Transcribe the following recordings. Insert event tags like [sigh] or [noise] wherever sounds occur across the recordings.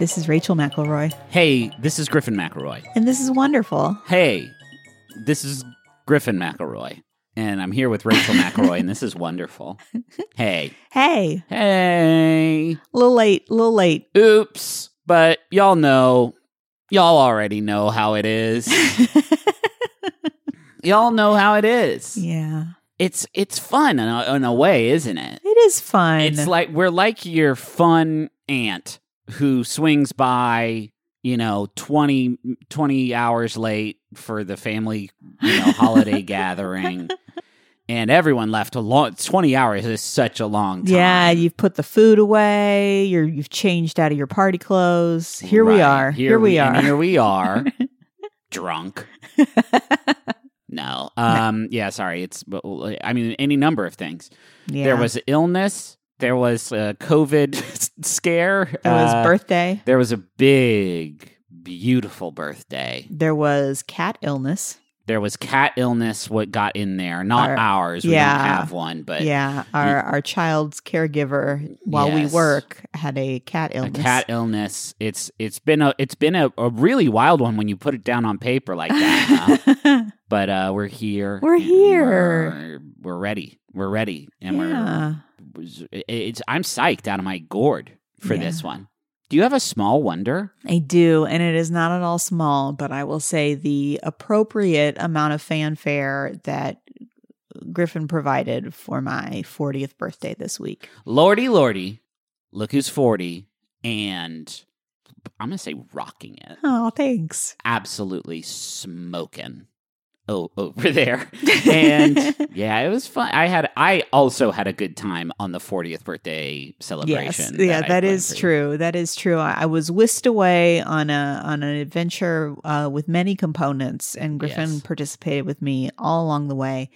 Hi, this is Rachel McElroy, Hey, this is Griffin McElroy. and this is wonderful. Hey, this is Griffin McElroy. And I'm here with Rachel McElroy, and this is wonderful. [laughs] Hey, Hey, hey, a little late, a little late. oops. But y'all know, y'all already know how it is. [laughs] y'all know how it is. yeah, It's it's fun in a, in a way, isn't it? it is fun. It's like we're like your fun aunt who swings by, you know, 20, 20 hours late for the family, you know, holiday [laughs] gathering. And everyone left a long 20 hours is such a long time. yeah, you've put the food away. You're you've changed out of your party clothes. Here we are. Here, we, and are. Here we [laughs] are. drunk. [laughs] No. Um yeah, sorry. It's I mean any number of things. yeah. There was illness, there was a COVID [laughs] scare. there was uh, birthday. There was a big, beautiful birthday. There was cat illness. There was cat illness. What got in there? Not Our- ours. We yeah. don't have one, but yeah, our our child's caregiver while Yes. we work had a cat a illness. cat illness. It's it's been a it's been a, a really wild one when you put it down on paper like that. [laughs] huh? but uh, we're here. We're here. We're, we're ready. We're ready, and yeah. we're. It's. I'm psyched out of my gourd for Yeah. this one. Do you have a small wonder? I do, and it is not at all small, but I will say the appropriate amount of fanfare that Griffin provided for my 40th birthday this week. Lordy, lordy, look who's 40 and I'm going to say rocking it. Oh, thanks. Absolutely smoking. Oh, over there. [laughs] And yeah, it was fun. I had I also had a good time on the 40th birthday Yes, celebration. yeah, I that went true. That is true. I, I was whisked away on a on an adventure uh, with many components, and Griffin Yes. participated with me all along the way.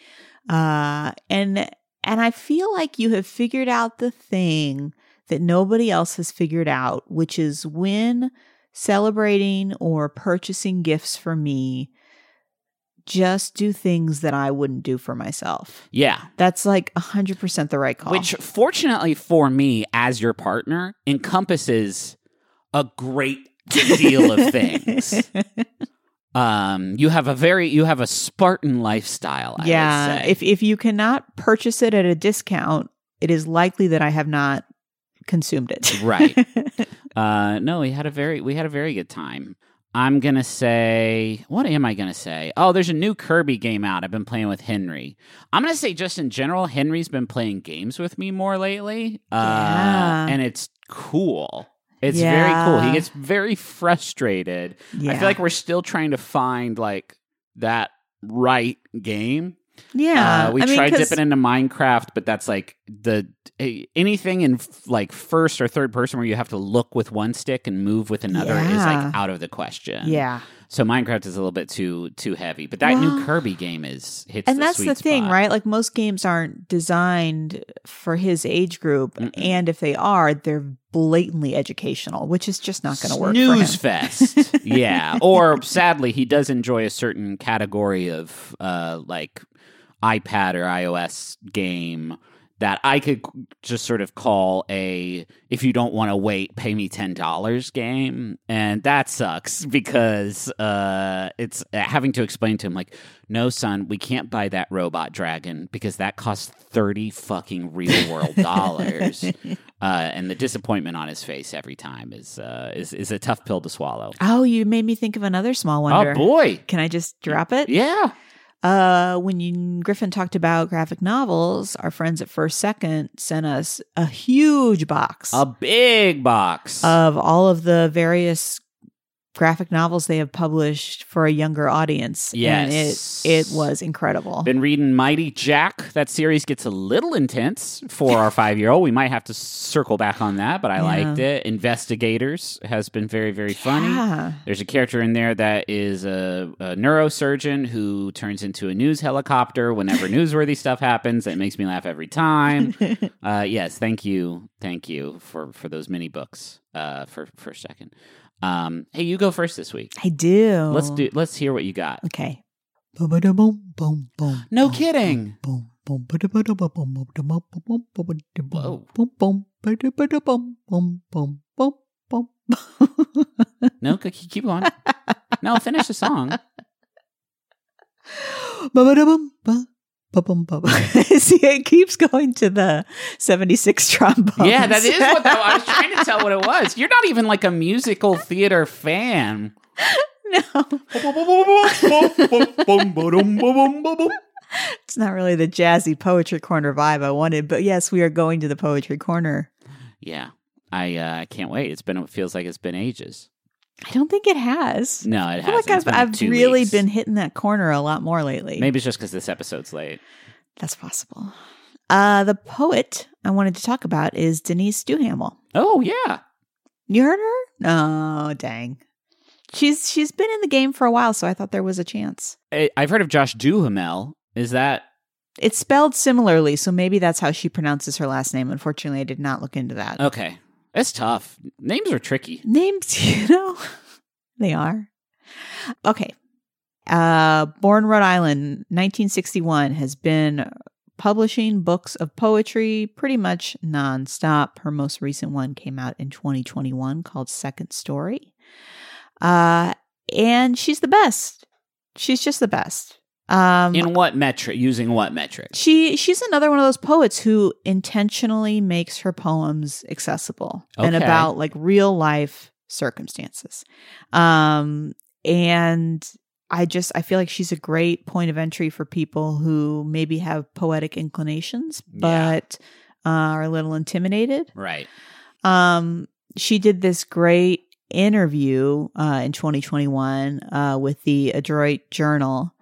Uh, and and I feel like you have figured out the thing that nobody else has figured out, which is when celebrating or purchasing gifts for me, just do things that I wouldn't do for myself. Yeah. That's like hundred percent the right call. Which fortunately for me as your partner encompasses a great deal of things. [laughs] Um, you have a very you have a Spartan lifestyle. I yeah, if if you cannot purchase it at a discount, it is likely that I have not consumed it. Right. [laughs] uh, no, we had a very we had a very good time. I'm gonna say, what am I gonna say? Oh, there's a new Kirby game out. I've been playing with Henry. I'm gonna say, just in general, Henry's been playing games with me more lately, uh, Yeah. and it's cool. It's very cool. He gets very frustrated. yeah. I feel like we're still trying to find like that right game. Yeah. Uh, we I mean, tried dipping into Minecraft, but that's like the anything in f- like first or third person where you have to look with one stick and move with another is like out of the question. Yeah, So Minecraft is a little bit too too heavy, but that Well- new Kirby game is hits. and the that's the thing, spot. right? Like most games aren't designed for his age group, Mm-mm. and if they are, they're blatantly educational, which is just not going to work. Snooze fest. [laughs] yeah. Or sadly, he does enjoy a certain category of uh, like iPad or iOS game that I could just sort of call a if you don't want to wait, pay me ten dollars game, and that sucks because uh, it's uh, having to explain to him like, no, son, we can't buy that robot dragon because that costs thirty fucking real world dollars. [laughs] Uh, and the disappointment on his face every time is uh, is is a tough pill to swallow. Oh, you made me think of another small wonder. Oh boy, Can I just drop it? yeah, Uh, when you, Griffin talked about graphic novels, our friends at First Second sent us a huge box a big box. of all of the various graphic novels they have published for a younger audience. Yes. And it, it was incredible. Been reading Mighty Jack. That series gets a little intense for our [laughs] five year old. We might have to circle back on that, but I Yeah. liked it. Investigators has been very, very funny. Yeah. There's a character in there that is a, a neurosurgeon who turns into a news helicopter whenever [laughs] newsworthy stuff happens. It makes me laugh every time. [laughs] Uh, yes, thank you, thank you for for those mini books. Uh, for for a second. Um, hey, you go first this week. I do. Let's do. Let's hear what you got. Okay. No kidding. No, keep going. [laughs] No, finish the song. Ba-ba-da-bum, ba-bum-bum. [laughs] See, it keeps going to the 76 trombone. Yeah, that is what that, I was trying to tell what it was. You're not even like a musical theater fan. [laughs] no, it's not really the jazzy poetry corner vibe I wanted, but yes, we are going to the poetry corner. Yeah, I uh, I can't wait. It's been it feels like it's been ages. I don't think it has. No, it I feel hasn't. like I've, been I've really weeks. been hitting that corner a lot more lately. Maybe it's just because this episode's late. That's possible. Uh, the poet I wanted to talk about is Denise Duhamel. Oh yeah, You heard her? Oh dang. She's she's been in the game for a while, so I thought there was a chance. I- I've heard of Josh Duhamel. Is that It's spelled similarly, so maybe that's how she pronounces her last name. Unfortunately, I did not look into that. okay? It's tough. Names are tricky. Names, [laughs] you know, they are. Okay. Uh, born Rhode Island, 1961, has been publishing books of poetry pretty much nonstop. Her most recent one came out in 2021 called Second Story. Uh, and she's the best. She's just the best. Um, In what metric? Using what metric? she she's another one of those poets who intentionally makes her poems accessible and about like real life circumstances. Um and I just I feel like she's a great point of entry for people who maybe have poetic inclinations Yeah. but uh, are a little intimidated. Right. Um, she did this great interview uh, in 2021 uh, with the Adroit Journal.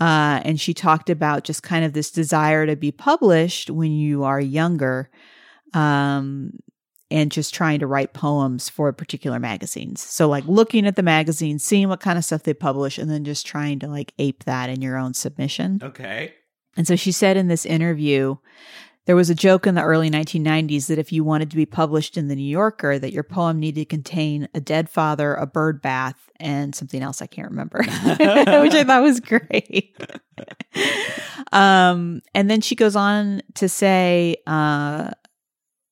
Uh, and she talked about just kind of this desire to be published when you are younger um, and just trying to write poems for particular magazines. So, like looking at the magazine, seeing what kind of stuff they publish, and then just trying to like ape that in your own submission. Okay. And so she said in this interview, there was a joke in the early 1990s that if you wanted to be published in the New Yorker, that your poem needed to contain a dead father, a bird bath, and something else I can't remember, [laughs] which I thought was great. [laughs] um, and then she goes on to say, uh,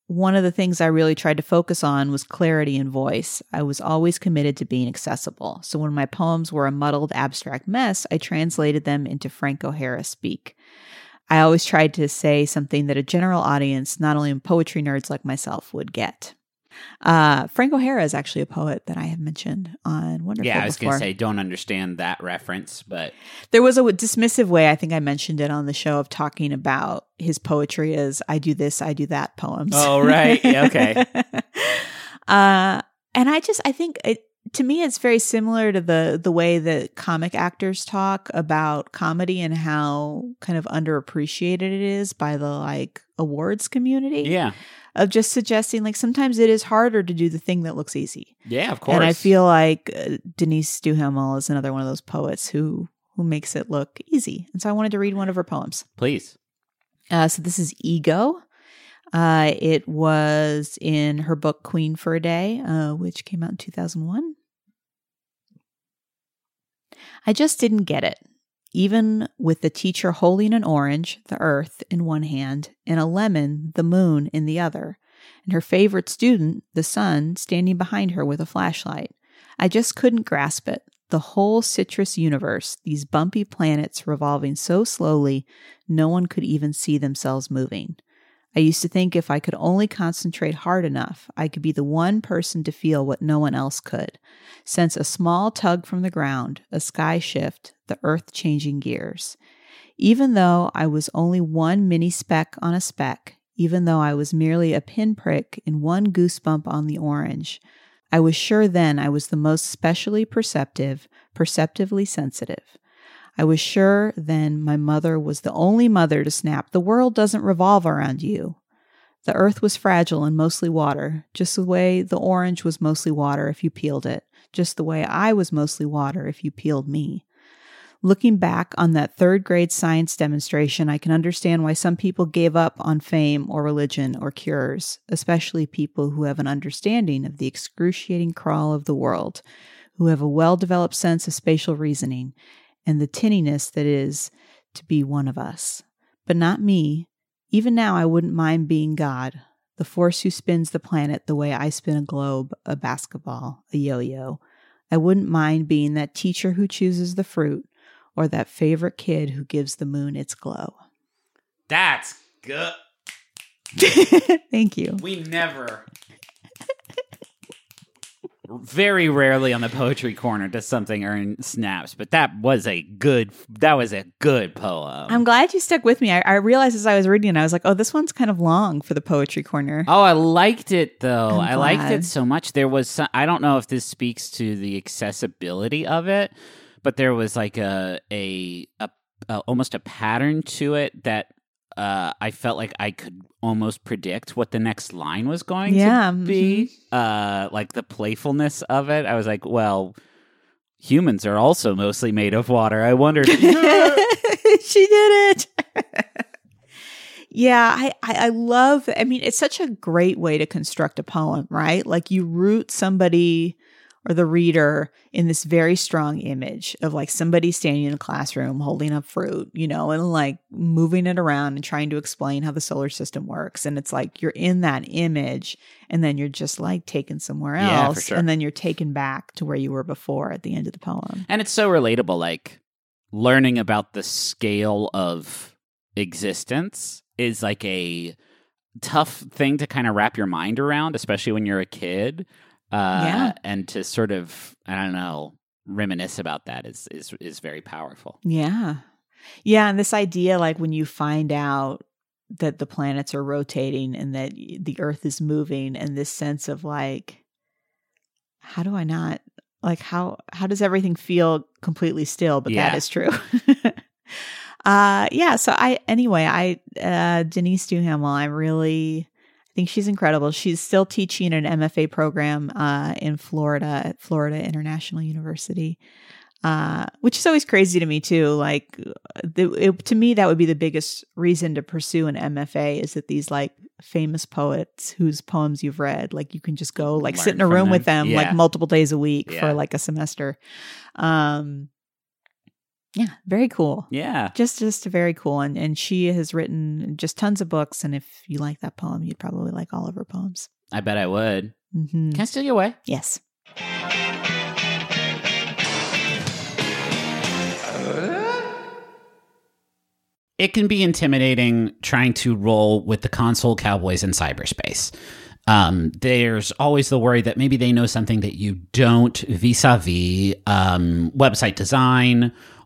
one of the things I really tried to focus on was clarity in voice. I was always committed to being accessible. So when my poems were a muddled, abstract mess, I translated them into Frank O'Hara speak. I always tried to say something that a general audience, not only in poetry nerds like myself, would get. Uh, Frank O'Hara is actually a poet that I have mentioned on Wonderful Yeah, I was gonna say don't understand that reference, but There was a dismissive way, I think I mentioned it on the show, of talking about his poetry as I do this, I do that poems. Oh, right. Okay. [laughs] uh, and I just, I think it, to me, it's very similar to the the way that comic actors talk about comedy and how kind of underappreciated it is by the like awards community. yeah, Of just suggesting like sometimes it is harder to do the thing that looks easy. yeah, of course. And I feel like uh, Denise Duhamel is another one of those poets who who makes it look easy. And so I wanted to read one of her poems. please. Uh, so this is Ego. Uh, it was in her book Queen for a Day, uh, which came out in 2001. I just didn't get it. Even with the teacher holding an orange, the earth, in one hand, and a lemon, the moon, in the other, and her favorite student, the sun, standing behind her with a flashlight. I just couldn't grasp it. The whole citrus universe, these bumpy planets revolving so slowly, no one could even see themselves moving. I used to think if I could only concentrate hard enough, I could be the one person to feel what no one else could. Sense a small tug from the ground, a sky shift, the earth changing gears. Even though I was only one mini speck on a speck, even though I was merely a pinprick in one goosebump on the orange, I was sure then I was the most specially perceptive, perceptively sensitive. I was sure then my mother was the only mother to snap, The world doesn't revolve around you. The earth was fragile and mostly water, just the way the orange was mostly water if you peeled it, just the way I was mostly water if you peeled me. Looking back on that third grade science demonstration, I can understand why some people gave up on fame or religion or cures, especially people who have an understanding of the excruciating crawl of the world, who have a well developed sense of spatial reasoning and the tinniness that is to be one of us. But not me. Even now, I wouldn't mind being God. the force who spins the planet the way I spin a globe, a basketball, a yo yo. I wouldn't mind being that teacher who chooses the fruit or that favorite kid who gives the moon its glow. That's good. [laughs] Thank you. We never. Very rarely on the poetry corner does something earn snaps, but that was a good. That was a good poem. I'm glad you stuck with me. I, I realized as I was reading, it, I was like, "Oh, this one's kind of long for the poetry corner." Oh, I liked it though. I'm liked it so much. There was some, I don't know if this speaks to the accessibility of it, but there was like a a, a, a almost a pattern to it that uh, I felt like I could almost predict what the next line was going Yeah, to be. Uh, like the playfulness of it. I was like, well, humans are also mostly made of water. I wondered. [laughs] [laughs] she did it. yeah, I, I I love. I mean, it's such a great way to construct a poem, right? Like you root somebody or the reader in this very strong image of like somebody standing in a classroom holding up fruit, you know, and like moving it around and trying to explain how the solar system works. And it's like you're in that image and then you're just like taken somewhere Yeah, else. sure. And then you're taken back to where you were before at the end of the poem. And it's so relatable, like learning about the scale of existence is like a tough thing to kind of wrap your mind around, especially when you're a kid. Uh, Yeah. And to sort of, I don't know, reminisce about that is is is very powerful. Yeah. Yeah. And this idea, like when you find out that the planets are rotating and that the earth is moving, and this sense of like, how do I not, like, how, how does everything feel completely still? But Yeah. that is true. [laughs] uh, yeah. So I, anyway, I, uh, Denise Duhamel, I'm really, think she's incredible. She's still teaching an MFA program uh, in Florida at Florida International University uh, which is always crazy to me too. Like, the, it, to me, that would be the biggest reason to pursue an MFA is that these like famous poets whose poems you've read, like you can just go like sit in a room them. with them Yeah. like multiple days a week Yeah. for like a semester. Um, yeah, very cool. Yeah. Just, just very cool. And and she has written just tons of books. And if you like that poem, you'd probably like all of her poems. I bet I would. Mm-hmm. Can I steal you away? Yes. it can be intimidating trying to roll with the console cowboys in cyberspace. Um, there's always the worry that maybe they know something that you don't vis-a-vis um, website design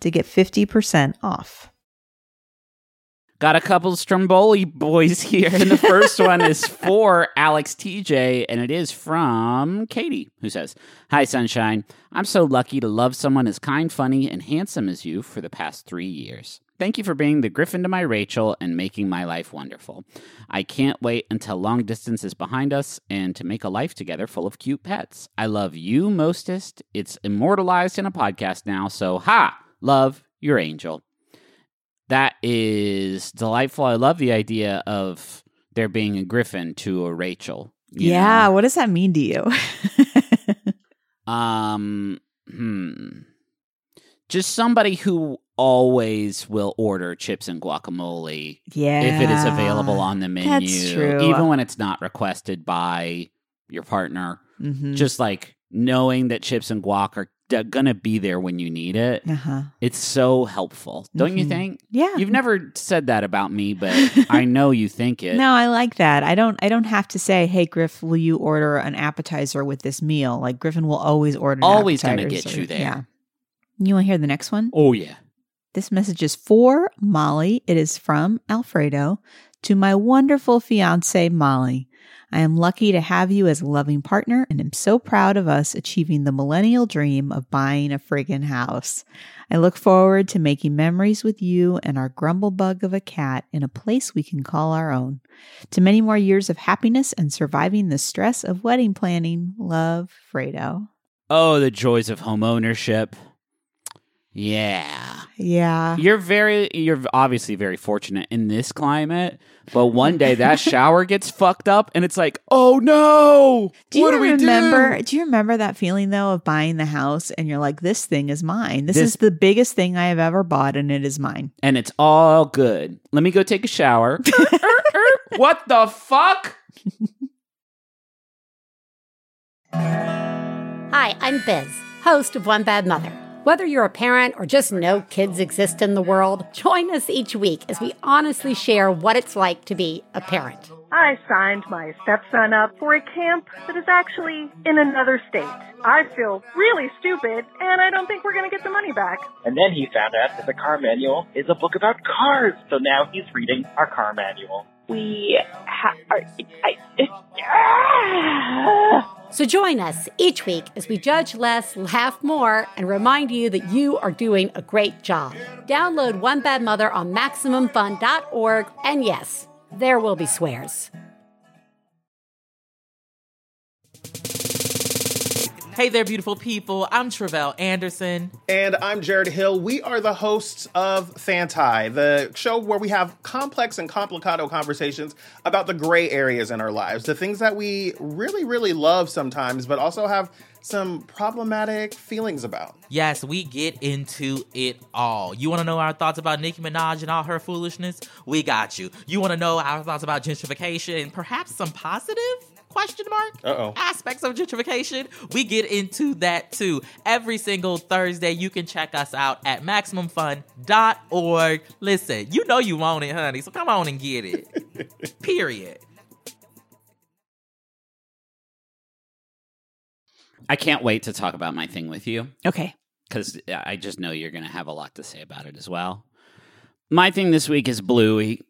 to get 50% off. Got a couple Stromboli boys here. And the first [laughs] one is for Alex TJ, and it is from Katie, who says, Hi, Sunshine. I'm so lucky to love someone as kind, funny, and handsome as you for the past three years. Thank you for being the Griffin to my Rachel and making my life wonderful. I can't wait until long distance is behind us and to make a life together full of cute pets. I love you mostest. It's immortalized in a podcast now, so ha! Love your angel that is delightful. I love the idea of there being a griffin to a Rachel. Yeah, know? what does that mean to you? Um. Hmm. Just somebody who always will order chips and guacamole yeah. if it is available on the menu, That's true. even when it's not requested by your partner. Mhm. Just like knowing that chips and guac are gonna be there when you need it. uh-huh. It's so helpful, don't you Mhm. think? Yeah. You've never said that about me, but [laughs] I know you think it. No, I like that. I don't I don't have to say, "Hey Griff, will you order an appetizer with this meal?" Like Griffin will always order an Always gonna get you there. Yeah. You want to hear the next one? Oh yeah. This message is for Molly. It is from Alfredo to my wonderful fiance, Molly. I am lucky to have you as a loving partner and am so proud of us achieving the millennial dream of buying a friggin' house. I look forward to making memories with you and our grumble bug of a cat in a place we can call our own. To many more years of happiness and surviving the stress of wedding planning. Love, Fredo. Oh, the joys of home ownership. Yeah. Yeah. You're very you're obviously very fortunate in this climate, but one day that [laughs] shower gets fucked up and it's like, "Oh no. Do you what do we remember? do?" Do you remember that feeling though of buying the house and you're like, this thing is mine. This, This- is the biggest thing I have ever bought, and it is mine. And it's all good. Let me go take a shower. Er, er, er. what the fuck? Hi, I'm Biz, host of One Bad Mother. Whether you're a parent or just know kids exist in the world, join us each week as we honestly share what it's like to be a parent. I signed my stepson up for a camp that is actually in another state. I feel really stupid, and I don't think we're going to get the money back. And then he found out that the car manual is a book about cars. So now he's reading our car manual. We ha- are, I, it, ah! So join us each week as we judge less, laugh more, and remind you that you are doing a great job. Download One Bad Mother on MaximumFun.org, and yes, there will be swears. Hey there, beautiful people. I'm Tre'vell Anderson. And I'm Jarrett Hill. We are the hosts of Fanti, the show where we have complex and complicado conversations about the gray areas in our lives, the things that we really, really love sometimes, but also have some problematic feelings about. Yes, we get into it all. You want to know our thoughts about Nicki Minaj and all her foolishness? We got you. You want to know our thoughts about gentrification and perhaps some positive question mark Uh-oh. aspects of gentrification? We get into that too. Every single Thursday, you can check us out at maximumfun.org. Listen, you know you want it, honey, so come on and get it. [laughs] Period. I can't wait to talk about my thing with you. Okay. because I just know you're going to have a lot to say about it as well. My thing this week is Bluey.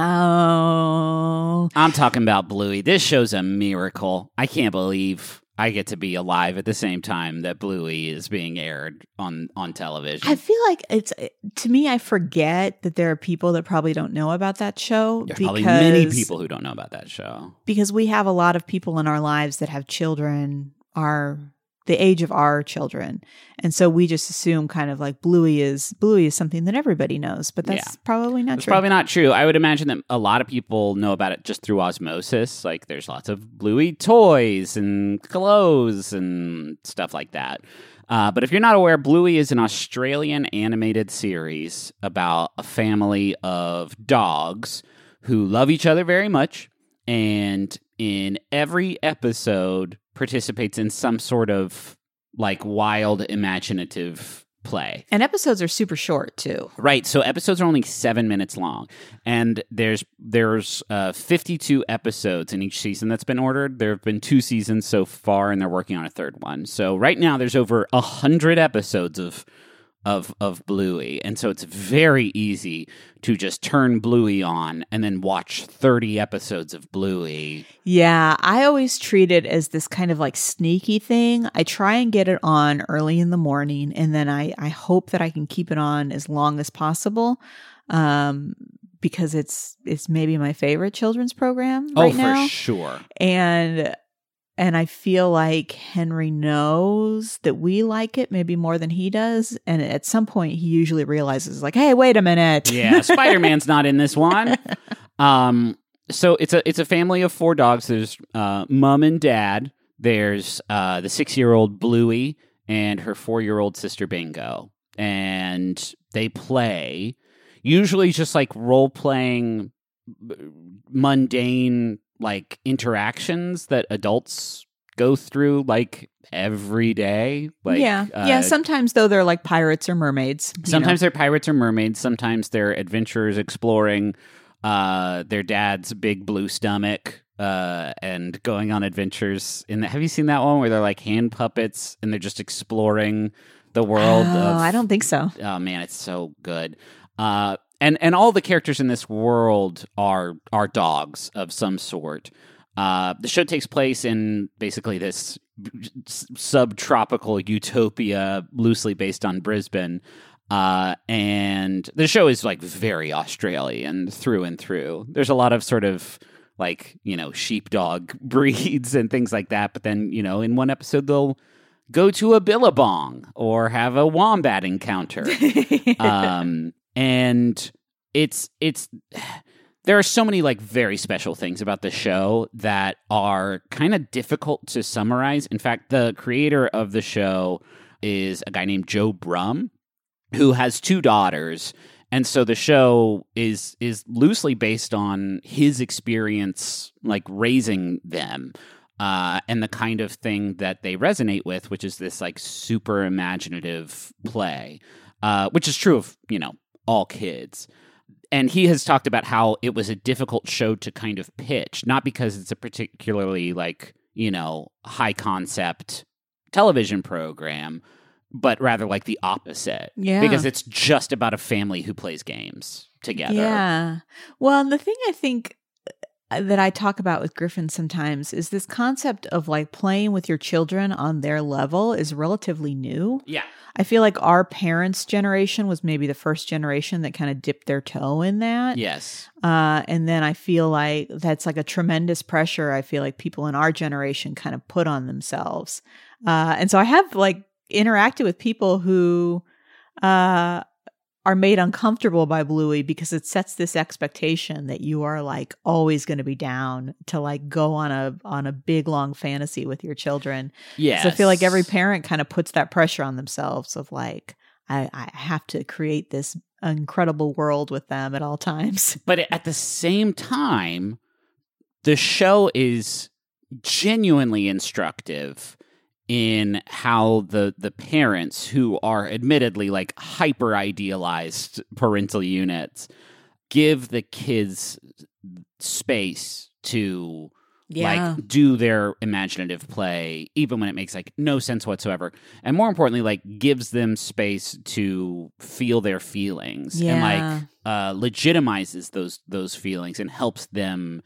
Oh. I'm talking about Bluey. This show's a miracle. I can't believe I get to be alive at the same time that Bluey is being aired on on television. I feel like it's eh, to me. I forget that there are people that probably don't know about that show There's because probably many people who don't know about that show. because we have a lot of people in our lives that have children are the age of our children and so we just assume kind of like bluey is bluey is something that everybody knows but that's Yeah. probably not It's true probably not true. I would imagine that a lot of people know about it just through osmosis. Like there's lots of Bluey toys and clothes and stuff like that. Uh, but if you're not aware, Bluey is an Australian animated series about a family of dogs who love each other very much, and in every episode participates in some sort of like wild imaginative play. And episodes are super short too. Right. So episodes are only seven minutes long, and there's there's uh, 52 episodes in each season that's been ordered. There have been two seasons so far, and they're working on a third one. So right now, there's over a hundred episodes of of of Bluey, and so it's very easy to just turn Bluey on and then watch thirty episodes of Bluey. Yeah, I always treat it as this kind of like sneaky thing. I try and get it on early in the morning, and then I I hope that I can keep it on as long as possible. Um, because it's it's maybe my favorite children's program oh, right now. for sure. And and I feel like Henry knows that we like it maybe more than he does. And at some point, he usually realizes, like, "Hey, wait a minute." Yeah, Spider Man's [laughs] not in this one. Um, so it's a it's a family of four dogs. There's uh, mom and dad. There's uh, the six year old Bluey and her four year old sister Bingo, and they play usually just like role playing mundane like interactions that adults go through like every day like yeah, uh, yeah. Sometimes though, they're like pirates or mermaids. sometimes know. they're pirates or mermaids sometimes they're adventurers exploring uh their dad's big blue stomach uh and going on adventures in the, have you seen that one where they're like hand puppets and they're just exploring the world Oh, of I don't think so. oh man it's so good uh and and all the characters in this world are are dogs of some sort. Uh the show takes place in basically this subtropical utopia loosely based on brisbane. Uh and the show is like very australian through and through. There's a lot of sort of like you know sheepdog [laughs] breeds and things like that. But then you know in one episode they'll go to a billabong or have a wombat encounter. [laughs] Um and it's it's there are so many like very special things about the show that are kind of difficult to summarize. In fact the creator of the show is a guy named Joe Brumm who has two daughters. And so the show is is loosely based on his experience like raising them uh, and the kind of thing that they resonate with which is this like super imaginative play uh, which is true of you know all kids and he has talked about how it was a difficult show to kind of pitch not because it's a particularly like you know high concept television program but rather like the opposite Yeah. because it's just about a family who plays games together Yeah. Well, the thing I think that I talk about with Griffin sometimes is this concept of like playing with your children on their level is relatively new. yeah I feel like our parents' generation was maybe the first generation that kind of dipped their toe in that. yes Uh, and then I feel like that's like a tremendous pressure. I feel like people in our generation kind of put on themselves. Uh, and so I have like interacted with people who uh, are made uncomfortable by Bluey because it sets this expectation that you are like always going to be down to like go on a on a big long fantasy with your children. yes So I feel like every parent kind of puts that pressure on themselves of like I, I have to create this incredible world with them at all times. [laughs] but at the same time the show is genuinely instructive in how the the parents who are admittedly like hyper idealized parental units give the kids space to like do their imaginative play even when it makes like no sense whatsoever. And more importantly like gives them space to feel their feelings and like uh legitimizes those those feelings and helps them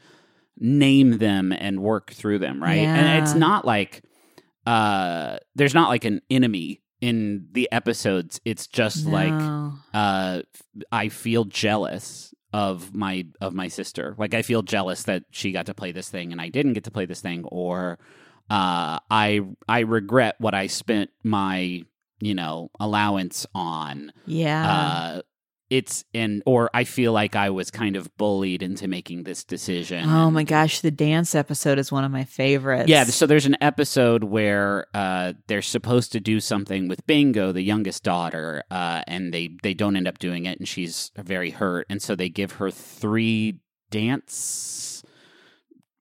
name them and work through them right? And it's not like uh there's not like an enemy in the episodes it's just like uh I feel jealous of my of my sister. Like I feel jealous that she got to play this thing and I didn't get to play this thing or uh I I regret what I spent my, you know, allowance on. yeah. Uh it's in or I feel like I was kind of bullied into making this decision. Oh my gosh, the dance episode is one of my favorites. Yeah, so there's an episode where uh, they're supposed to do something with Bingo, the youngest daughter, uh, and they they don't end up doing it, and she's very hurt, and so they give her three dance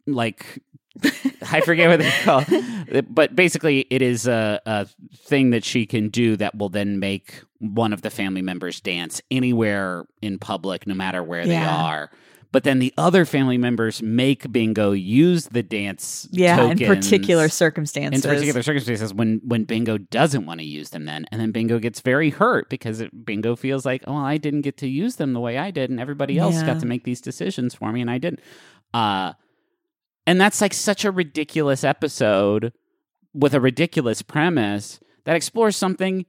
like [laughs] I forget what they call, it, but basically, it is a, a thing that she can do that will then make one of the family members dance anywhere in public, no matter where they are. But then the other family members make Bingo use the dance. yeah, in particular circumstances. in particular circumstances when when Bingo doesn't want to use them then and then Bingo gets very hurt because it, Bingo feels like oh I didn't get to use them the way I did and everybody else Yeah. got to make these decisions for me and I didn't uh and that's like such a ridiculous episode with a ridiculous premise that explores something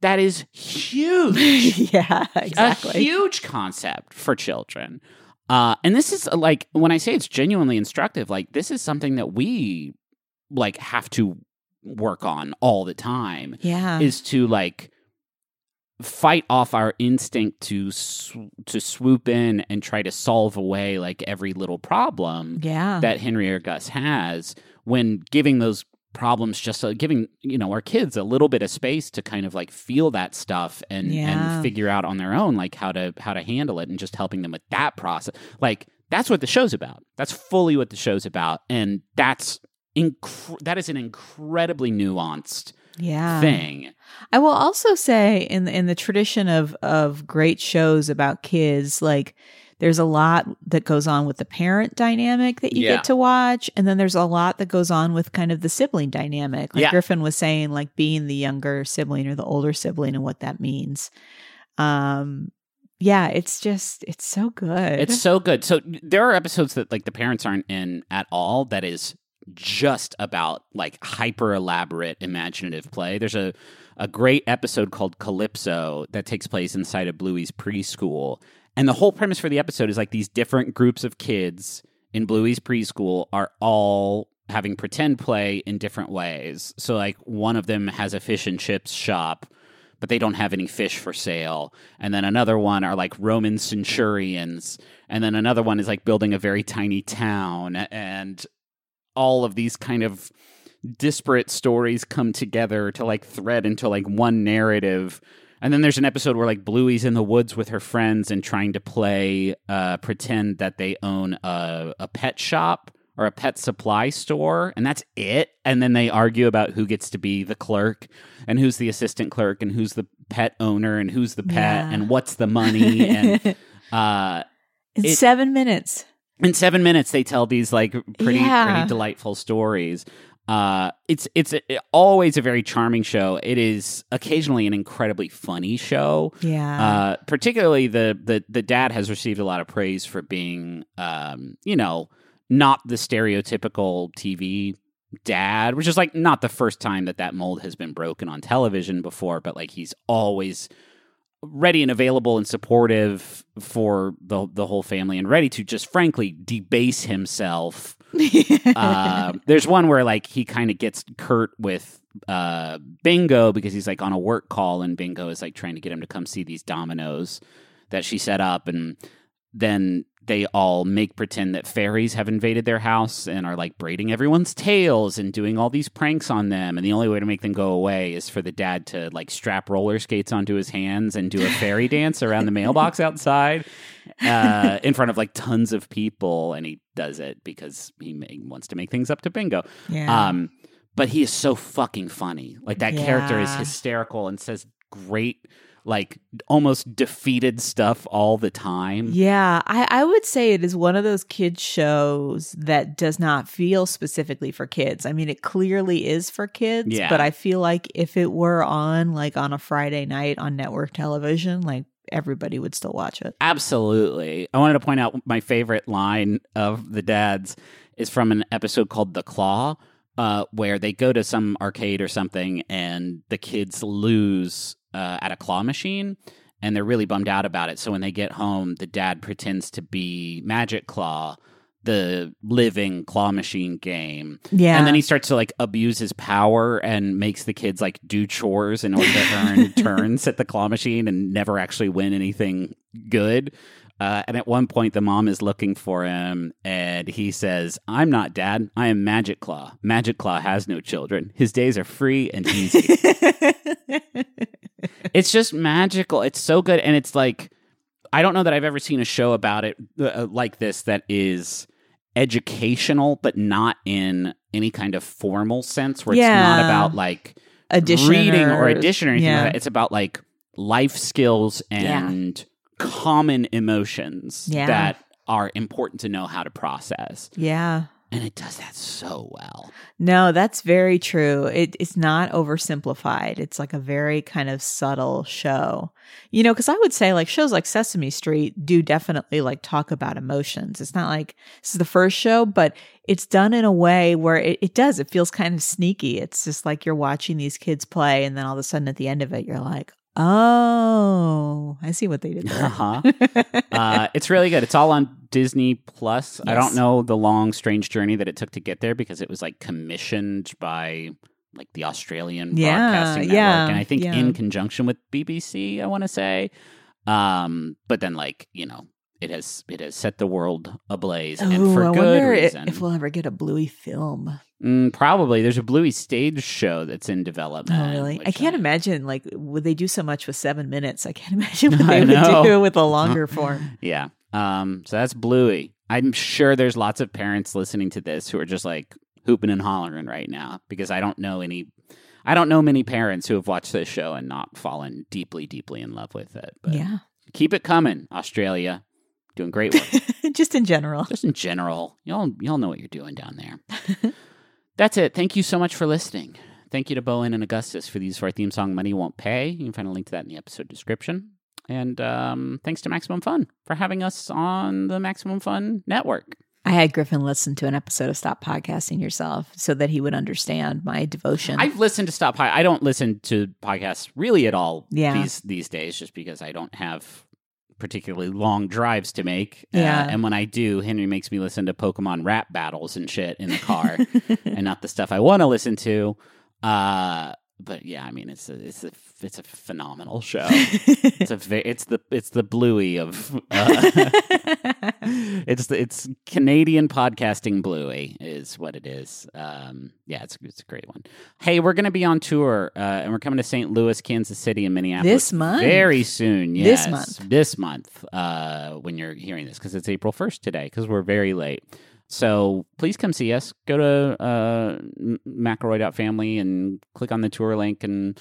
that is huge [laughs] yeah, exactly. a huge concept for children. Uh, and this is like when I say it's genuinely instructive, like this is something that we like have to work on all the time yeah. is to like fight off our instinct to sw- to swoop in and try to solve away like every little problem yeah. that Henry or Gus has when giving those problems just uh, giving you know our kids a little bit of space to kind of like feel that stuff and Yeah. and figure out on their own like how to how to handle it and just helping them with that process like that's what the show's about that's fully what the show's about and that's inc- that is an incredibly nuanced yeah. thing I will also say in the, in the tradition of of great shows about kids, like there's a lot that goes on with the parent dynamic that you Yeah. get to watch, and then there's a lot that goes on with kind of the sibling dynamic. Like Yeah. Griffin was saying, like being the younger sibling or the older sibling and what that means. Um, yeah, it's just it's so good. It's so good. So there are episodes that like the parents aren't in at all that is just about like hyper elaborate imaginative play. There's a a great episode called Calypso that takes place inside of Bluey's preschool. And the whole premise for the episode is like these different groups of kids in Bluey's preschool are all having pretend play in different ways. So like one of them has a fish and chips shop but they don't have any fish for sale. And then another one are like Roman centurions. And then another one is like building a very tiny town. And all of these kind of disparate stories come together to like thread into like one narrative. And then there's an episode where like Bluey's in the woods with her friends and trying to play uh pretend that they own a, a pet shop or a pet supply store and that's it. And then they argue about who gets to be the clerk and who's the assistant clerk and who's the pet owner and who's the pet Yeah. and what's the money and [laughs] uh in it- seven minutes. In seven minutes they tell these like pretty Yeah. pretty delightful stories uh it's it's a, always a very charming show it is occasionally an incredibly funny show Yeah. uh particularly the the the dad has received a lot of praise for being um you know not the stereotypical tv dad which is like not the first time that that mold has been broken on television before but like he's always ready and available and supportive for the the whole family and ready to just frankly debase himself. [laughs] uh, there's one where like he kind of gets curt with uh, Bingo because he's like on a work call and Bingo is like trying to get him to come see these dominoes that she set up and then they all make pretend that fairies have invaded their house and are like braiding everyone's tails and doing all these pranks on them. And the only way to make them go away is for the dad to like strap roller skates onto his hands and do a fairy [laughs] dance around the mailbox outside uh, in front of like tons of people. And he does it because he ma- wants to make things up to Bingo. yeah. Um, but he is so fucking funny. Like that character is hysterical and says great, like almost defeated stuff all the time. Yeah, I, I would say it is one of those kids shows that does not feel specifically for kids. I mean, it clearly is for kids, Yeah. but I feel like if it were on like on a Friday night on network television, like everybody would still watch it. Absolutely. I wanted to point out my favorite line of the dads is from an episode called The Claw, uh, where they go to some arcade or something and the kids lose uh, at a claw machine and they're really bummed out about it. So when they get home, the dad pretends to be Magic Claw, the living claw machine game. Yeah. And then he starts to like abuse his power and makes the kids like do chores in order to earn [laughs] turns at the claw machine and never actually win anything good. Uh, and at one point, the mom is looking for him, and he says, "I'm not dad. I am Magic Claw. Magic Claw has no children. His days are free and easy." [laughs] it's just magical. It's so good, and it's like I don't know that I've ever seen a show about it uh, like this that is educational, but not in any kind of formal sense, where it's not about like Addition reading or, or- addition or anything yeah. like that. It's about like life skills and common emotions Yeah. that are important to know how to process. yeah. And it does that so well. No, that's very true. It, it's not oversimplified. It's like a very kind of subtle show. You know, because I would say like shows like Sesame Street do definitely like talk about emotions. It's not like this is the first show, but it's done in a way where it, it does. It feels kind of sneaky. It's just like you're watching these kids play, and then all of a sudden at the end of it, you're like, oh, I see what they did there. Uh-huh. uh, it's really good. It's all on Disney Plus. I don't know the long, strange journey that it took to get there because it was like commissioned by like the Australian Yeah, Broadcasting Network, yeah, and I think yeah. in conjunction with BBC. I want to say, um, but then like you know. It has it has set the world ablaze, and for I good reason. if we'll ever get a Bluey film. Mm, probably. There's a Bluey stage show that's in development. Oh, really? I can't imagine. Like, would they do so much with seven minutes? I can't [laughs] imagine [laughs] what they would do with a longer form. [laughs] Yeah. Um. So that's Bluey. I'm sure there's lots of parents listening to this who are just like hooping and hollering right now because I don't know any. I don't know many parents who have watched this show and not fallen deeply, deeply in love with it. But Yeah, keep it coming, Australia. Doing great work. [laughs] just in general. just in general, y'all y'all know what you're doing down there. [laughs] That's it. Thank you so much for listening. Thank you to Bo En and Augustus for these for our theme song "Money Won't Pay." You can find a link to that in the episode description. And um, thanks to Maximum Fun for having us on the Maximum Fun network. I had Griffin listen to an episode of Stop Podcasting Yourself so that he would understand my devotion. I've listened to Stop High. I don't listen to podcasts really at all Yeah. these these days, just because I don't have particularly long drives to make. Uh, and when I do, Henry makes me listen to Pokemon rap battles and shit in the car, [laughs] and not the stuff I want to listen to. Uh, but yeah, I mean, it's a it's a it's a phenomenal show. [laughs] it's a it's the it's the Bluey of [laughs] uh, [laughs] it's the it's Canadian podcasting Bluey is what it is. Um, yeah, it's it's a great one. Hey, we're gonna be on tour, uh, and we're coming to St. Louis, Kansas City, and Minneapolis This month? very soon. Yes, This month. this month. Uh, when you're hearing this, because it's April first today, because we're very late. So please come see us. Go to uh, McElroy.family and click on the tour link and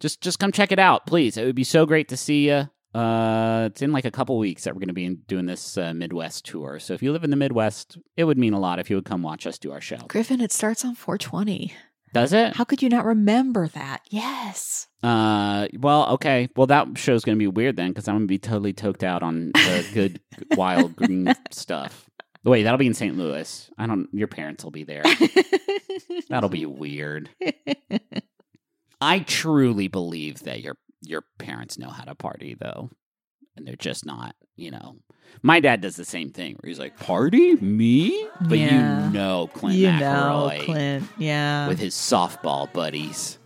just just come check it out, please. It would be so great to see you. Uh, it's in like a couple weeks that we're going to be doing this uh, Midwest tour. So if you live in the Midwest, it would mean a lot if you would come watch us do our show. Griffin, it starts on 420. Does it? How could you not remember that? Yes. Uh, well, okay. Well, that show's going to be weird then because I'm going to be totally toked out on the good wild green [laughs] stuff. Wait, that'll be in St. Louis. I don't. Your parents will be there. [laughs] That'll be weird. I truly believe that your your parents know how to party though, and they're just not. You know, my dad does the same thing where he's like, "Party me," but Yeah. you know, Clint you McElroy know, Clint. Yeah. with his softball buddies.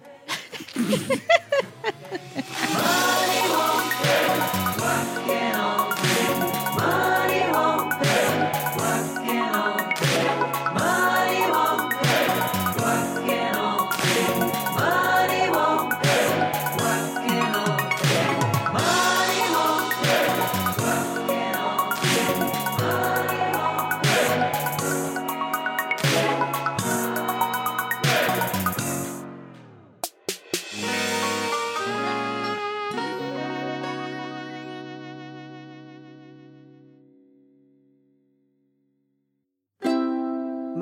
[laughs]